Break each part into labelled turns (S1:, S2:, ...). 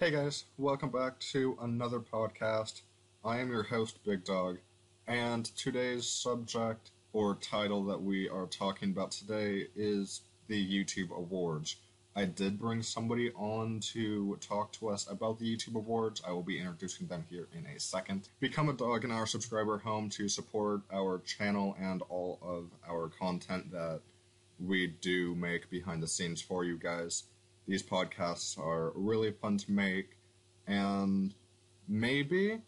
S1: Hey guys, welcome back to another podcast. I am your host, Big Dog, and today's subject or title that we are talking about today is the YouTube Awards. I did bring somebody on to talk to us about the YouTube Awards. I will be introducing them here in a second. Become a Dog and Our subscriber home to support our channel and all of our content that we do make behind the scenes for you guys. These podcasts are really fun to make, and maybe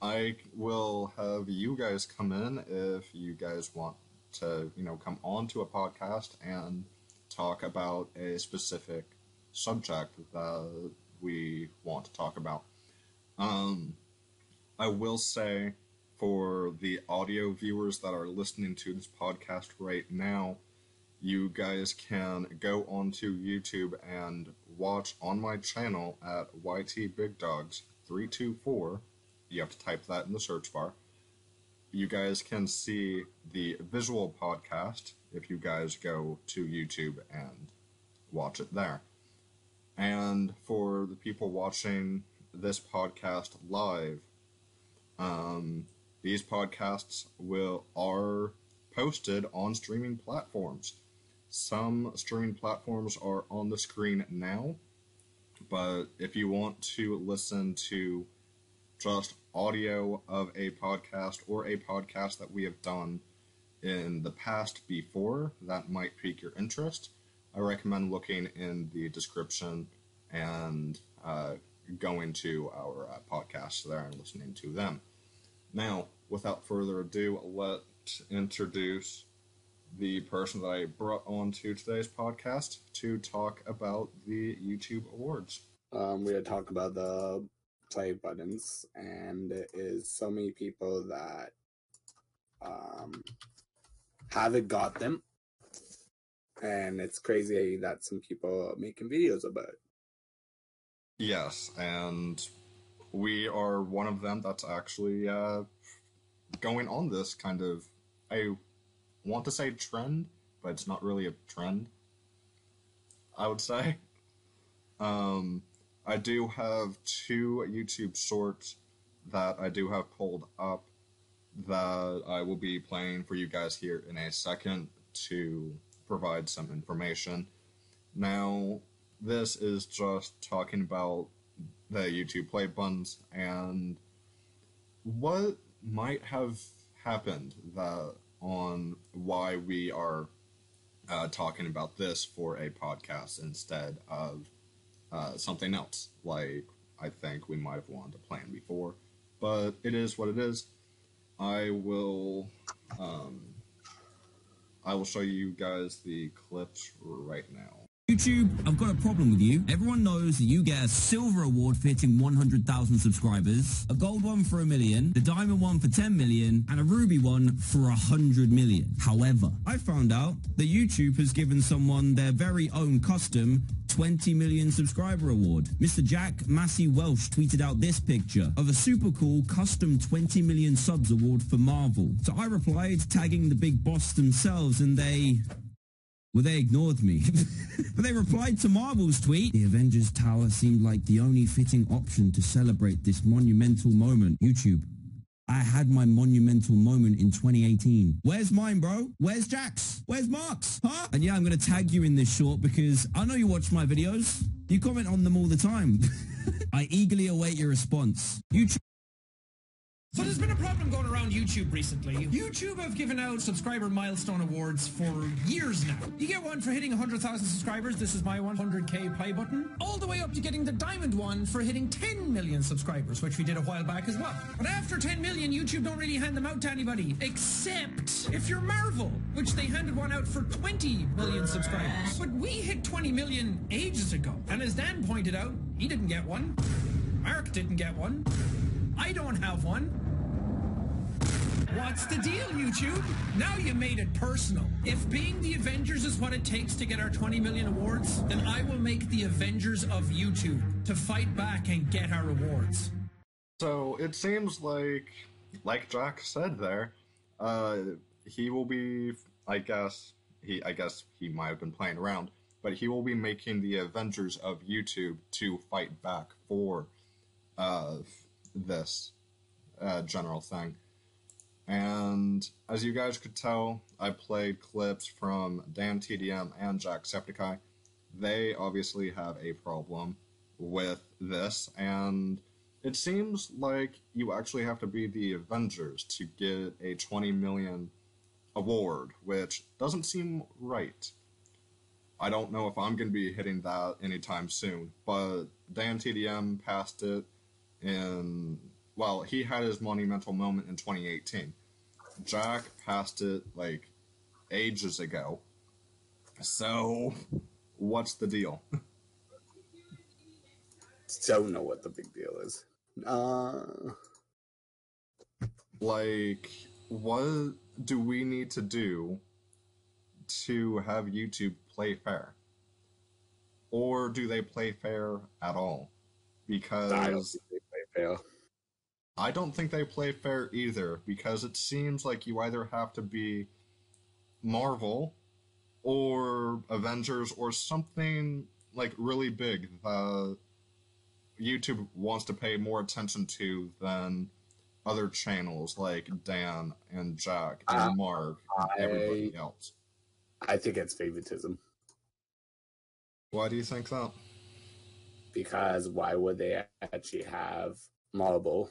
S1: I will have you guys come in if you guys want to, you know, come on to a podcast and talk about a specific subject that we want to talk about. Um, I will say for the audio viewers that are listening to this podcast right now, you guys can go onto YouTube and watch on my channel at YT Big Dogs 324. You have to type that in the search bar. You guys can see the visual podcast if you guys go to YouTube and watch it there. And for the people watching this podcast live, um, these podcasts will are posted on streaming platforms. Some streaming platforms are on the screen now, but if you want to listen to just audio of a podcast or a podcast that we have done in the past before that might pique your interest, I recommend looking in the description and uh, going to our uh, podcasts there and listening to them. Now, without further ado, let's introduce the person that I brought on to today's podcast to talk about the YouTube Awards.
S2: Um, we're gonna talk about the play buttons, and it is so many people that um, haven't got them, and it's crazy that some people are making videos about it.
S1: Yes, and we are one of them that's actually uh, going on this kind of. I want to say trend, but it's not really a trend. I would say. Um, I do have two YouTube shorts that I do have pulled up that I will be playing for you guys here in a second to provide some information. Now, this is just talking about the YouTube play buttons and what might have happened that on why we are uh, talking about this for a podcast instead of uh, something else like I think we might have wanted to plan before. But it is what it is. I will um, I will show you guys the clips right now.
S3: YouTube, I've got a problem with you. Everyone knows that you get a silver award for hitting 100,000 subscribers, a gold one for a million, the diamond one for 10 million, and a ruby one for 100 million. However, I found out that YouTube has given someone their very own custom 20 million subscriber award. Mr. Jack Massey Welsh tweeted out this picture of a super cool custom 20 million subs award for Marvel. So I replied tagging the big boss themselves and they well, they ignored me. but they replied to Marvel's tweet. The Avengers Tower seemed like the only fitting option to celebrate this monumental moment. YouTube. I had my monumental moment in 2018. Where's mine, bro? Where's Jack's? Where's Mark's? Huh? And yeah, I'm going to tag you in this short because I know you watch my videos. You comment on them all the time. I eagerly await your response. YouTube.
S4: So there's been a problem going around YouTube recently. YouTube have given out subscriber milestone awards for years now. You get one for hitting 100,000 subscribers. This is my 100k play button. All the way up to getting the diamond one for hitting 10 million subscribers, which we did a while back as well. But after 10 million, YouTube don't really hand them out to anybody, except if you're Marvel, which they handed one out for 20 million subscribers. But we hit 20 million ages ago. And as Dan pointed out, he didn't get one. Mark didn't get one. I don't have one. What's the deal, YouTube? Now you made it personal. If being the Avengers is what it takes to get our 20 million awards, then I will make the Avengers of YouTube to fight back and get our awards.
S1: So it seems like, like Jack said there, uh, he will be. I guess he. I guess he might have been playing around. but he will be making the Avengers of YouTube to fight back for uh, this uh, general thing. And as you guys could tell, I played clips from Dan TDM and Jacksepticeye. They obviously have a problem with this, and it seems like you actually have to be the Avengers to get a 20 million award, which doesn't seem right. I don't know if I'm going to be hitting that anytime soon, but Dan TDM passed it in, well, he had his monumental moment in 2018. Jack passed it like ages ago. So, what's the deal?
S2: Don't know what the big deal is. Uh,
S1: like, what do we need to do to have YouTube play fair? Or do they play fair at all? Because
S2: fair.
S1: I don't think they play fair either because it seems like you either have to be Marvel or Avengers or something like really big that YouTube wants to pay more attention to than other channels like Dan and Jack and
S2: Uh,
S1: Mark and
S2: I-
S1: everybody else.
S2: I think it's favoritism
S1: Why do you think that?
S2: Because why would they actually have Marvel?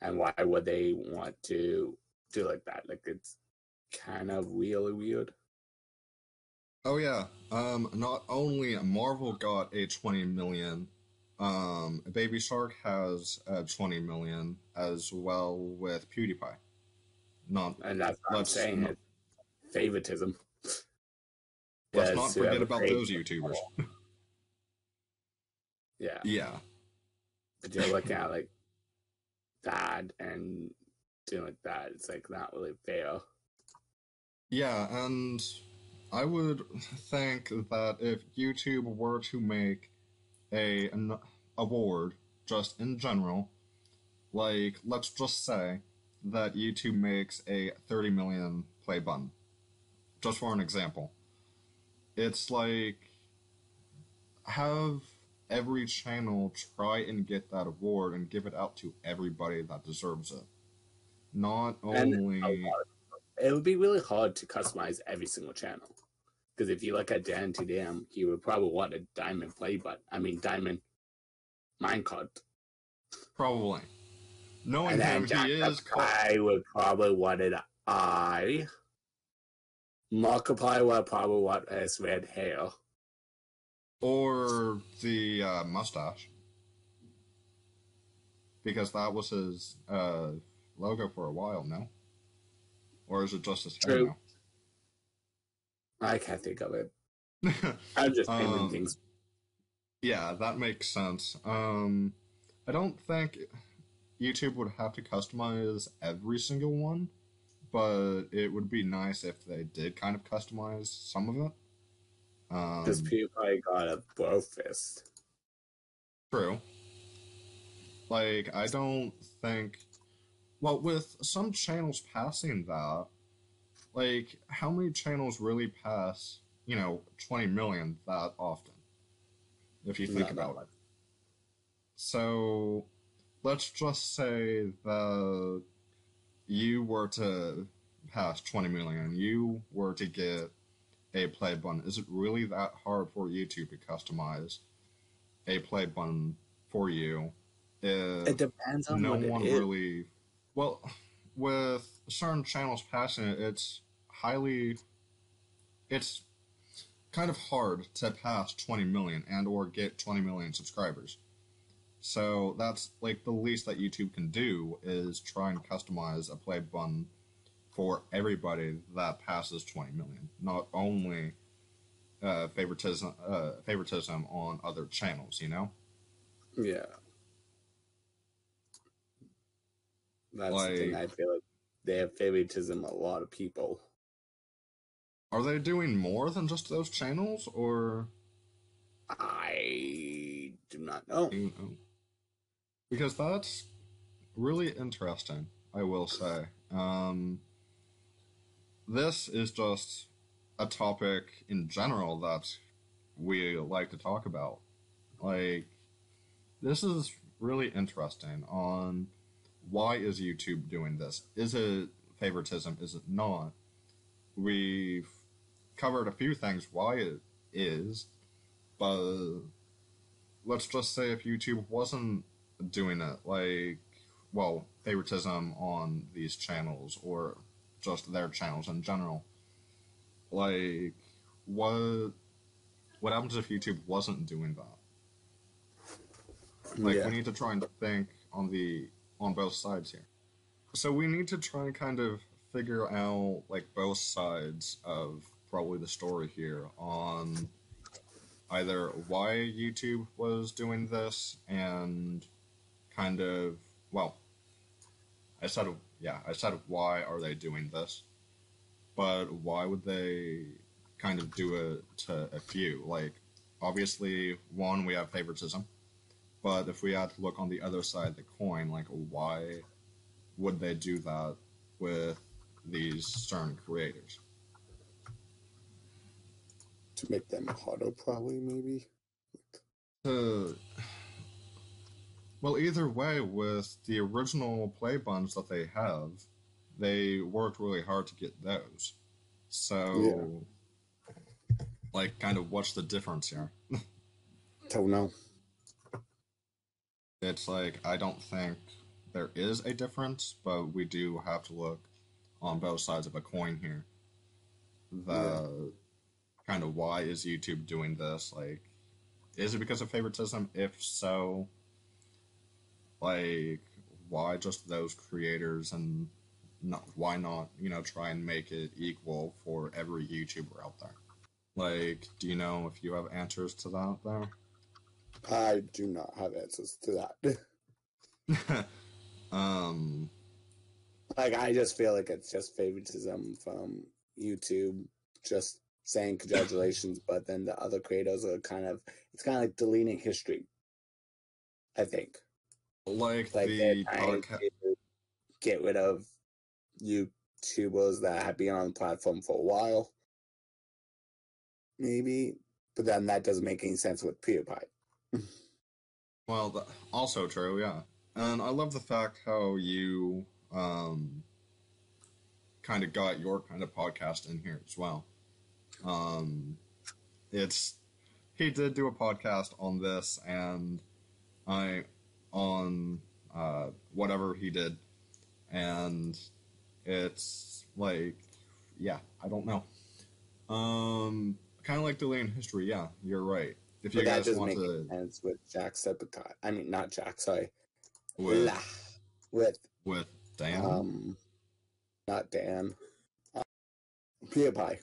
S2: And why would they want to do like that? Like it's kind of really weird.
S1: Oh yeah. Um not only Marvel got a 20 million, um Baby Shark has a 20 million as well with PewDiePie. Not
S2: And that's what I'm saying.
S1: not-
S2: favoritism.
S1: let's not forget about those YouTubers.
S2: Yeah.
S1: yeah.
S2: But you're looking at like that and doing like that. It's like not really fair.
S1: Yeah, and I would think that if YouTube were to make a an award just in general, like let's just say that YouTube makes a 30 million play button. Just for an example. It's like have every channel try and get that award and give it out to everybody that deserves it. Not only
S2: It would be really hard to customize every single channel. Because if you look at Dan TDM, he would probably want a diamond play button. I mean, diamond minecart.
S1: Probably. Knowing him, he is.
S2: I would probably want an I. Markiplier would probably want his red hair.
S1: Or the uh, mustache. Because that was his uh, logo for a while, no? Or is it just his hair
S2: True. I can't think of it. I'm just naming
S1: Um,
S2: things.
S1: yeah, that makes sense. Um, I don't think YouTube would have to customize every single one, but it would be nice if they did kind of customize some of it. Um,
S2: Because PewDiePie got a bro fist.
S1: True. Like, I don't think. Well, with some channels passing that, like, how many channels really pass, you know, 20 million that often? If you think
S2: Not
S1: about it. So, let's just say that you were to pass 20 million, you were to get a play button. Is it really that hard for YouTube to customize a play button for you? If
S2: It depends on
S1: no
S2: what
S1: one
S2: it is.
S1: really. Well, with certain channels passing it, it's highly. It's kind of hard to pass 20 million and or get 20 million subscribers. So that's like the least that YouTube can do is try and customize a play button for everybody that passes 20 million, not only uh, favoritism uh, favoritism on other channels, you know?
S2: Yeah. That's the thing. I feel like they have favoritism a lot of people.
S1: Are they doing more than just those channels or
S2: I do not know.
S1: you know? Because that's really interesting, I will say. Um, this is just a topic in general that we like to talk about. Like, this is really interesting on why is YouTube doing this? Is it favoritism? Is it not? We've covered a few things why it is, but let's just say if YouTube wasn't doing it, like, well, favoritism on these channels or just their channels in general, like, what what happens if YouTube wasn't doing that? Like,
S2: Yeah.
S1: we need to try and think on the on both sides here. So we need to try and kind of figure out like both sides of probably the story here on either why YouTube was doing this and kind of well I said yeah, I said why are they doing this? But why would they kind of do it to a few? Like obviously one we have favoritism. But if we had to look on the other side of the coin, like why would they do that with these certain creators?
S2: To make them harder, probably, maybe.
S1: to well either way with the original play buttons that they have they worked really hard to get those. So like kind of what's the difference here?
S2: Don't know.
S1: it's like i don't think there is a difference but we do have to look on both sides of a coin here. The kind of why is youtube doing this? Like is it because of favoritism? If so like why just those creators and not why not you know try and make it equal for every youtuber out there like do you know if you have answers to that there
S2: I do not have answers to that.
S1: um
S2: like, I just feel like it's just favoritism from YouTube, just saying congratulations, but then the other creators are kind of, it's kind of like deleting history. I think.
S1: Like,
S2: Like,
S1: the
S2: trying
S1: podca-
S2: to get rid of YouTubers that have been on the platform for a while. Maybe. But then that doesn't make any sense with PewDiePie.
S1: Well, th- also true, yeah. And I love the fact how you um, kind of got your kind of podcast in here as well. Um, it's he did do a podcast on this, and I on uh, whatever he did, and it's like, yeah, I don't know. Um, kind of like delaying history. Yeah, you're right. If you
S2: But that
S1: guys want to,
S2: sense with Jack Jacksepticeye. I mean, not Jack, sorry.
S1: with.
S2: With
S1: with Dan.
S2: um, not Dan. Uh, PewDiePie.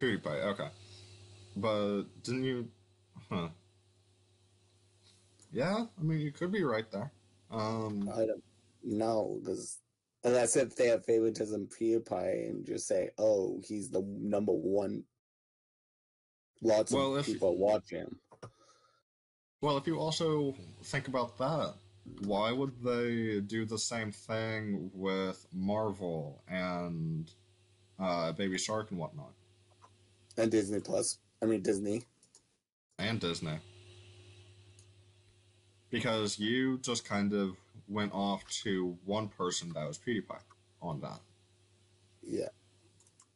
S1: PewDiePie, okay. But didn't you? Huh. Yeah, I mean, you could be right there. Um,
S2: I don't know because unless if they have favoritism PewDiePie and just say, "Oh, he's the number one." Lots
S1: Well,
S2: of people watch him.
S1: well, if you also think about that, why would they do the same thing with Marvel and uh, Baby Shark and whatnot,
S2: And Disney Plus. I mean Disney.
S1: and Disney? Because you just kind of went off to one person that was PewDiePie on that.
S2: Yeah.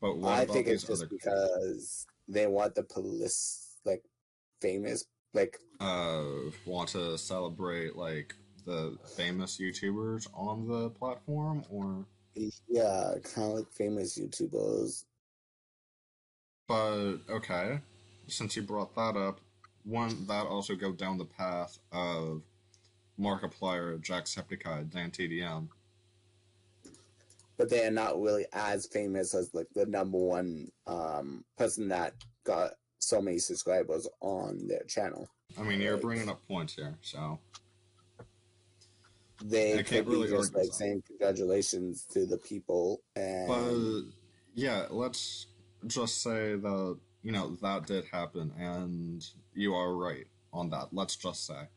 S1: But what
S2: I think it's just because they want the police like famous like
S1: uh want to celebrate like the famous YouTubers on the platform or
S2: yeah, kind of like famous YouTubers.
S1: but okay since you brought that up wouldn't that also go down the path of Markiplier, Jacksepticeye, Dan TDM
S2: but they are not really as famous as like the number one um person that got so many subscribers on their channel.
S1: I mean you're bringing up points here so.
S2: They
S1: I
S2: could
S1: can't
S2: be
S1: really
S2: just like saying congratulations to the people and
S1: but yeah let's just say that you know that did happen and you are right on that let's just say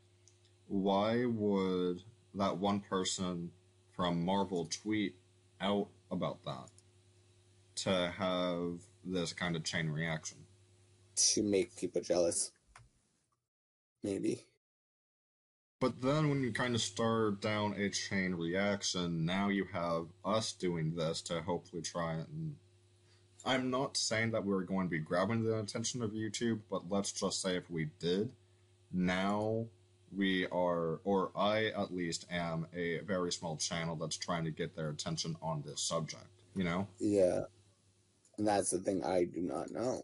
S1: why would that one person from marvel tweet out about that to have this kind of chain reaction.
S2: To make people jealous. Maybe.
S1: But then when you kind of start down a chain reaction, now you have us doing this to hopefully try and. I'm not saying that we're going to be grabbing the attention of YouTube, but let's just say if we did, now we are, or I at least am, a very small channel that's trying to get their attention on this subject, you know?
S2: Yeah. And that's the thing I do not know.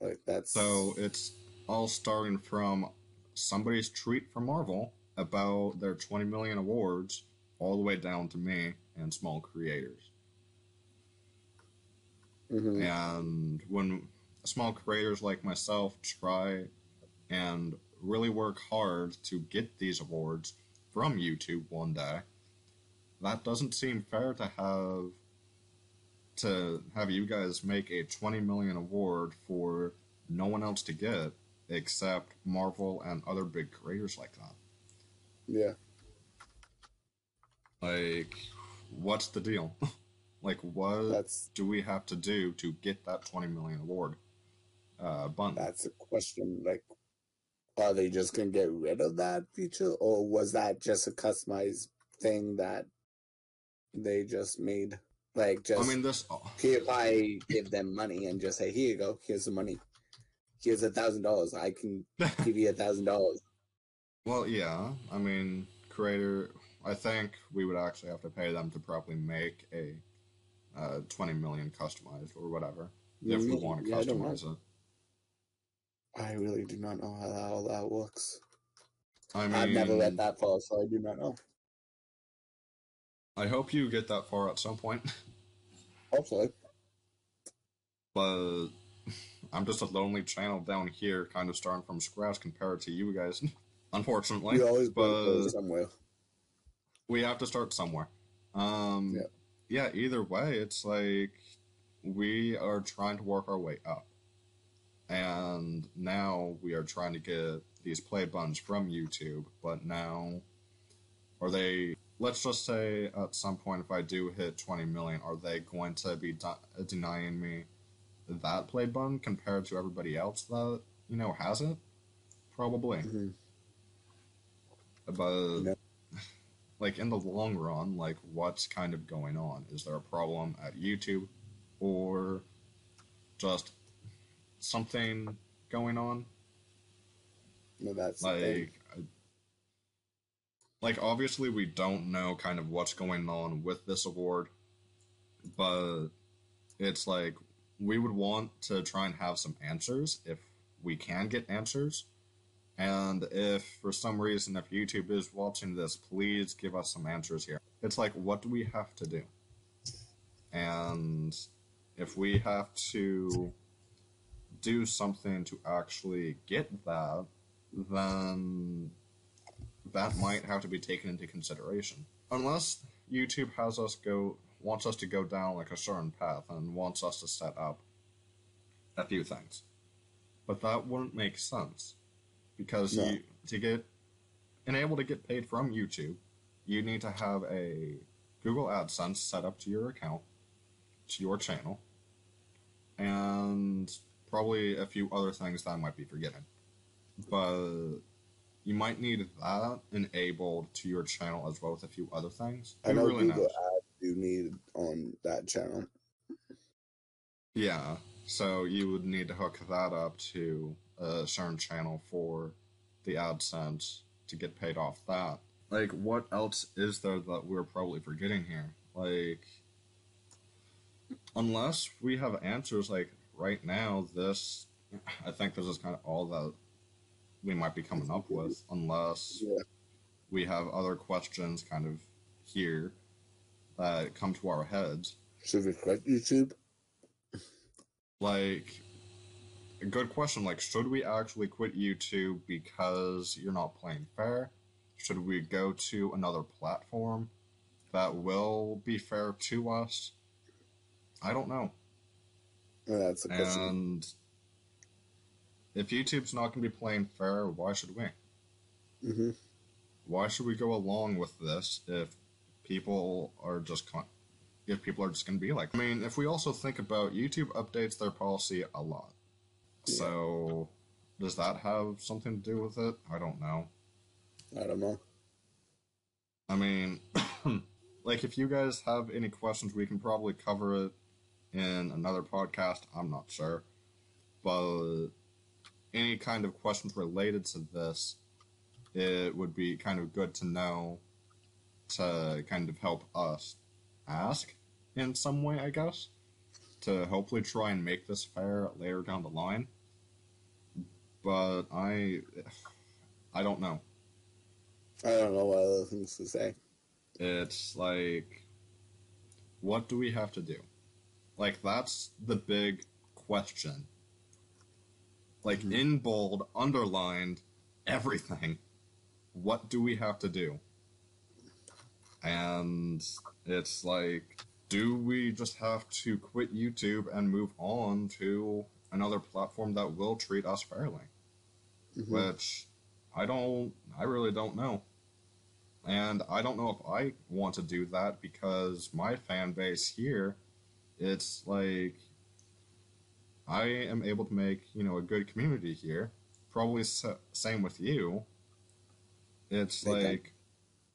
S2: Like that's
S1: So it's all starting from somebody's tweet from Marvel about their 20 million awards, all the way down to me and small creators.
S2: Mhm.
S1: And when small creators like myself try and really work hard to get these awards from YouTube one day, that doesn't seem fair to have to have you guys make a 20 million award for no one else to get except Marvel and other big creators like that.
S2: Yeah.
S1: Like what's the deal? like what
S2: That's
S1: do we have to do to get that 20 million award uh bun
S2: that's a question. Like are they just gonna get rid of that feature or was that just a customized thing that they just made? Like just
S1: i mean this
S2: PewDiePie give them money and just say, Here you go, here's the money. Here's a thousand dollars. I can give you a thousand dollars.
S1: well yeah i mean creator i think we would actually have to pay them to probably make a uh 20 million customized or whatever if we want to
S2: Yeah, I
S1: customize it
S2: I really do not know how that, all that works.
S1: i mean
S2: I've never read that far, so I do not know.
S1: i hope you get that far at some point
S2: Hopefully.
S1: but i'm just a lonely channel down here kind of starting from scratch compared to you guys unfortunately
S2: we always
S1: but
S2: somewhere.
S1: we have to start somewhere. Um,
S2: Yeah.
S1: yeah. Either way, it's like we are trying to work our way up, and now we are trying to get these play buttons from YouTube. But now, are they? Let's just say at some point, if I do hit 20 million, are they going to be de- denying me that play button compared to everybody else that you know has it? Probably,
S2: Mhm.
S1: but like in the long run, like what's kind of going on? Is there a problem at YouTube or just something going on?
S2: No, that's.
S1: Like I- like obviously we don't know kind of what's going on with this award, but it's like we would want to try and have some answers if we can get answers. And if for some reason, if YouTube is watching this, please give us some answers here. It's like, what do we have to do? And if we have to do something to actually get that, then that might have to be taken into consideration. Unless YouTube has us go wants us to go down like a certain path and wants us to set up a few things. But that wouldn't make sense. Because
S2: No.
S1: you to get and able to get paid from YouTube, you need to have a Google AdSense set up to your account, to your channel, and probably a few other things that I might be forgetting. But you might need that enabled to your channel as well as a few other things.
S2: I know
S1: really
S2: Google
S1: knows?
S2: Ads do need on that channel.
S1: Yeah, so you would need to hook that up to a certain channel for the AdSense to get paid off that. Like, what else is there that we're probably forgetting here? Like, unless we have answers, like, right now, this, I think this is kind of all that we might be coming up with, unless
S2: Yeah.
S1: we have other questions kind of here that come to our heads.
S2: Should we quit YouTube?
S1: like a good question like should we actually quit youtube because you're not playing fair should we go to another platform that will be fair to us i don't know
S2: that's a question.
S1: and if youtube's not going to be playing fair why should we
S2: hmm
S1: why should we go along with this if people are just con- if people are just going to be like. I mean, if we also think about YouTube updates their policy a lot.
S2: Yeah.
S1: So, does that have something to do with it? I don't know.
S2: I don't know.
S1: I mean, like if you guys have any questions, we can probably cover it in another podcast. I'm not sure, but any kind of questions related to this, it would be kind of good to know to kind of help us ask in some way, I guess, to hopefully try and make this fair later down the line. But I, I don't know.
S2: I don't know what other things to say.
S1: It's like, what do we have to do? Like, that's the big question. Like,
S2: Mhm.
S1: in bold, underlined, everything. What do we have to do? And it's like, do we just have to quit YouTube and move on to another platform that will treat us fairly?
S2: Mhm.
S1: which I don't, I really don't know. And I don't know if I want to do that because my fan base here, it's like I am able to make, you know, a good community here. Probably s- same with you. It's
S2: Okay.
S1: like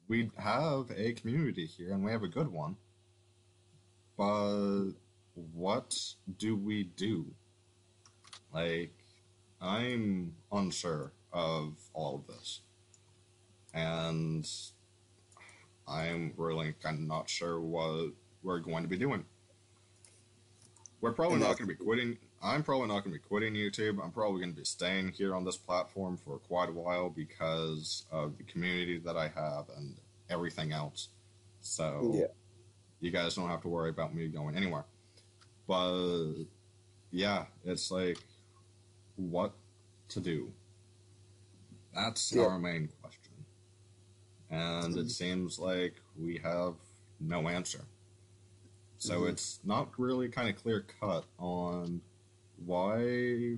S1: we have a community here and we have a good one. But what do we do? Like, I'm unsure of all of this. And I'm really kind of not sure what we're going to be doing. We're probably not going to be quitting. I'm probably not going to be quitting YouTube. I'm probably going to be staying here on this platform for quite a while because of the community that I have and everything else. So
S2: Yeah.
S1: you guys don't have to worry about me going anywhere. But yeah, it's like what to do. That's
S2: Yeah.
S1: our main question. And it mm-hmm. seems like we have no answer. So
S2: Mhm.
S1: it's not really kind of clear cut on why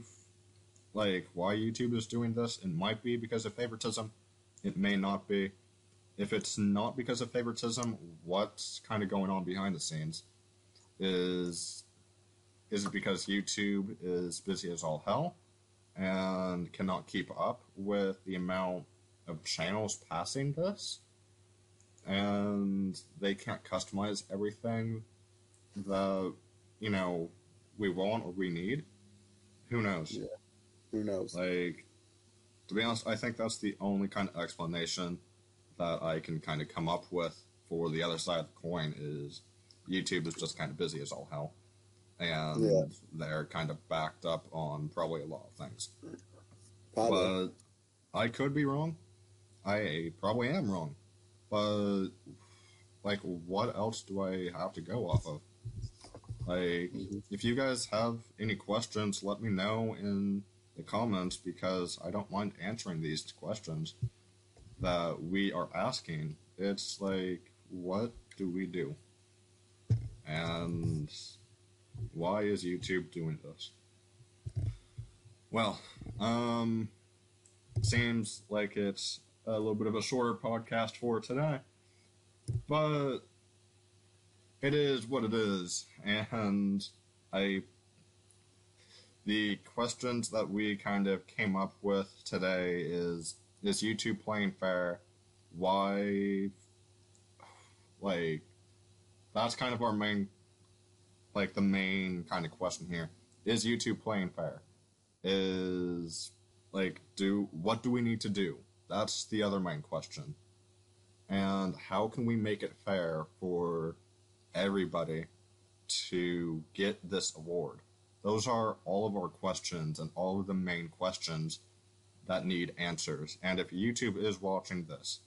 S1: like why YouTube is doing this. It might be because of favoritism. It may not be. If it's not because of favoritism, what's kind of going on behind the scenes? Is is it because YouTube is busy as all hell and cannot keep up with the amount of channels passing this? And they can't customize everything that, you know, we want or we need? Who knows?
S2: Yeah. Who knows?
S1: Like, to be honest, I think that's the only kind of explanation that I can kind of come up with for the other side of the coin is YouTube is just kind of busy as all hell. And
S2: Yeah.
S1: they're kind of backed up on probably a lot of things.
S2: Probably.
S1: But I could be wrong. I probably am wrong. But, like, what else do I have to go off of? Like,
S2: Mhm.
S1: if you guys have any questions, let me know in the comments because I don't mind answering these questions that we are asking. It's like, what do we do? And why is YouTube doing this? Well, um, seems like it's a little bit of a shorter podcast for today, but it is what it is, and I the questions that we kind of came up with today is is YouTube playing fair? Why like that's kind of our main like the main kind of question here. Is YouTube playing fair? Is like do what do we need to do? That's the other main question. And how can we make it fair for everybody to get this award? Those are all of our questions and all of the main questions that need answers. And if YouTube is watching this,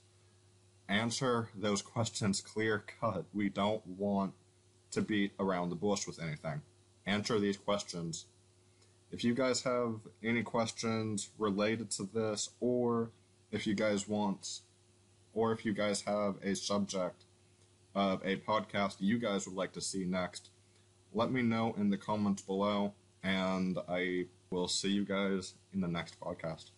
S1: answer those questions clear cut. We don't want to beat around the bush with anything. Answer these questions. If you guys have any questions related to this, or if you guys want, or if you guys have a subject of a podcast you guys would like to see next, let me know in the comments below, and I will see you guys in the next podcast.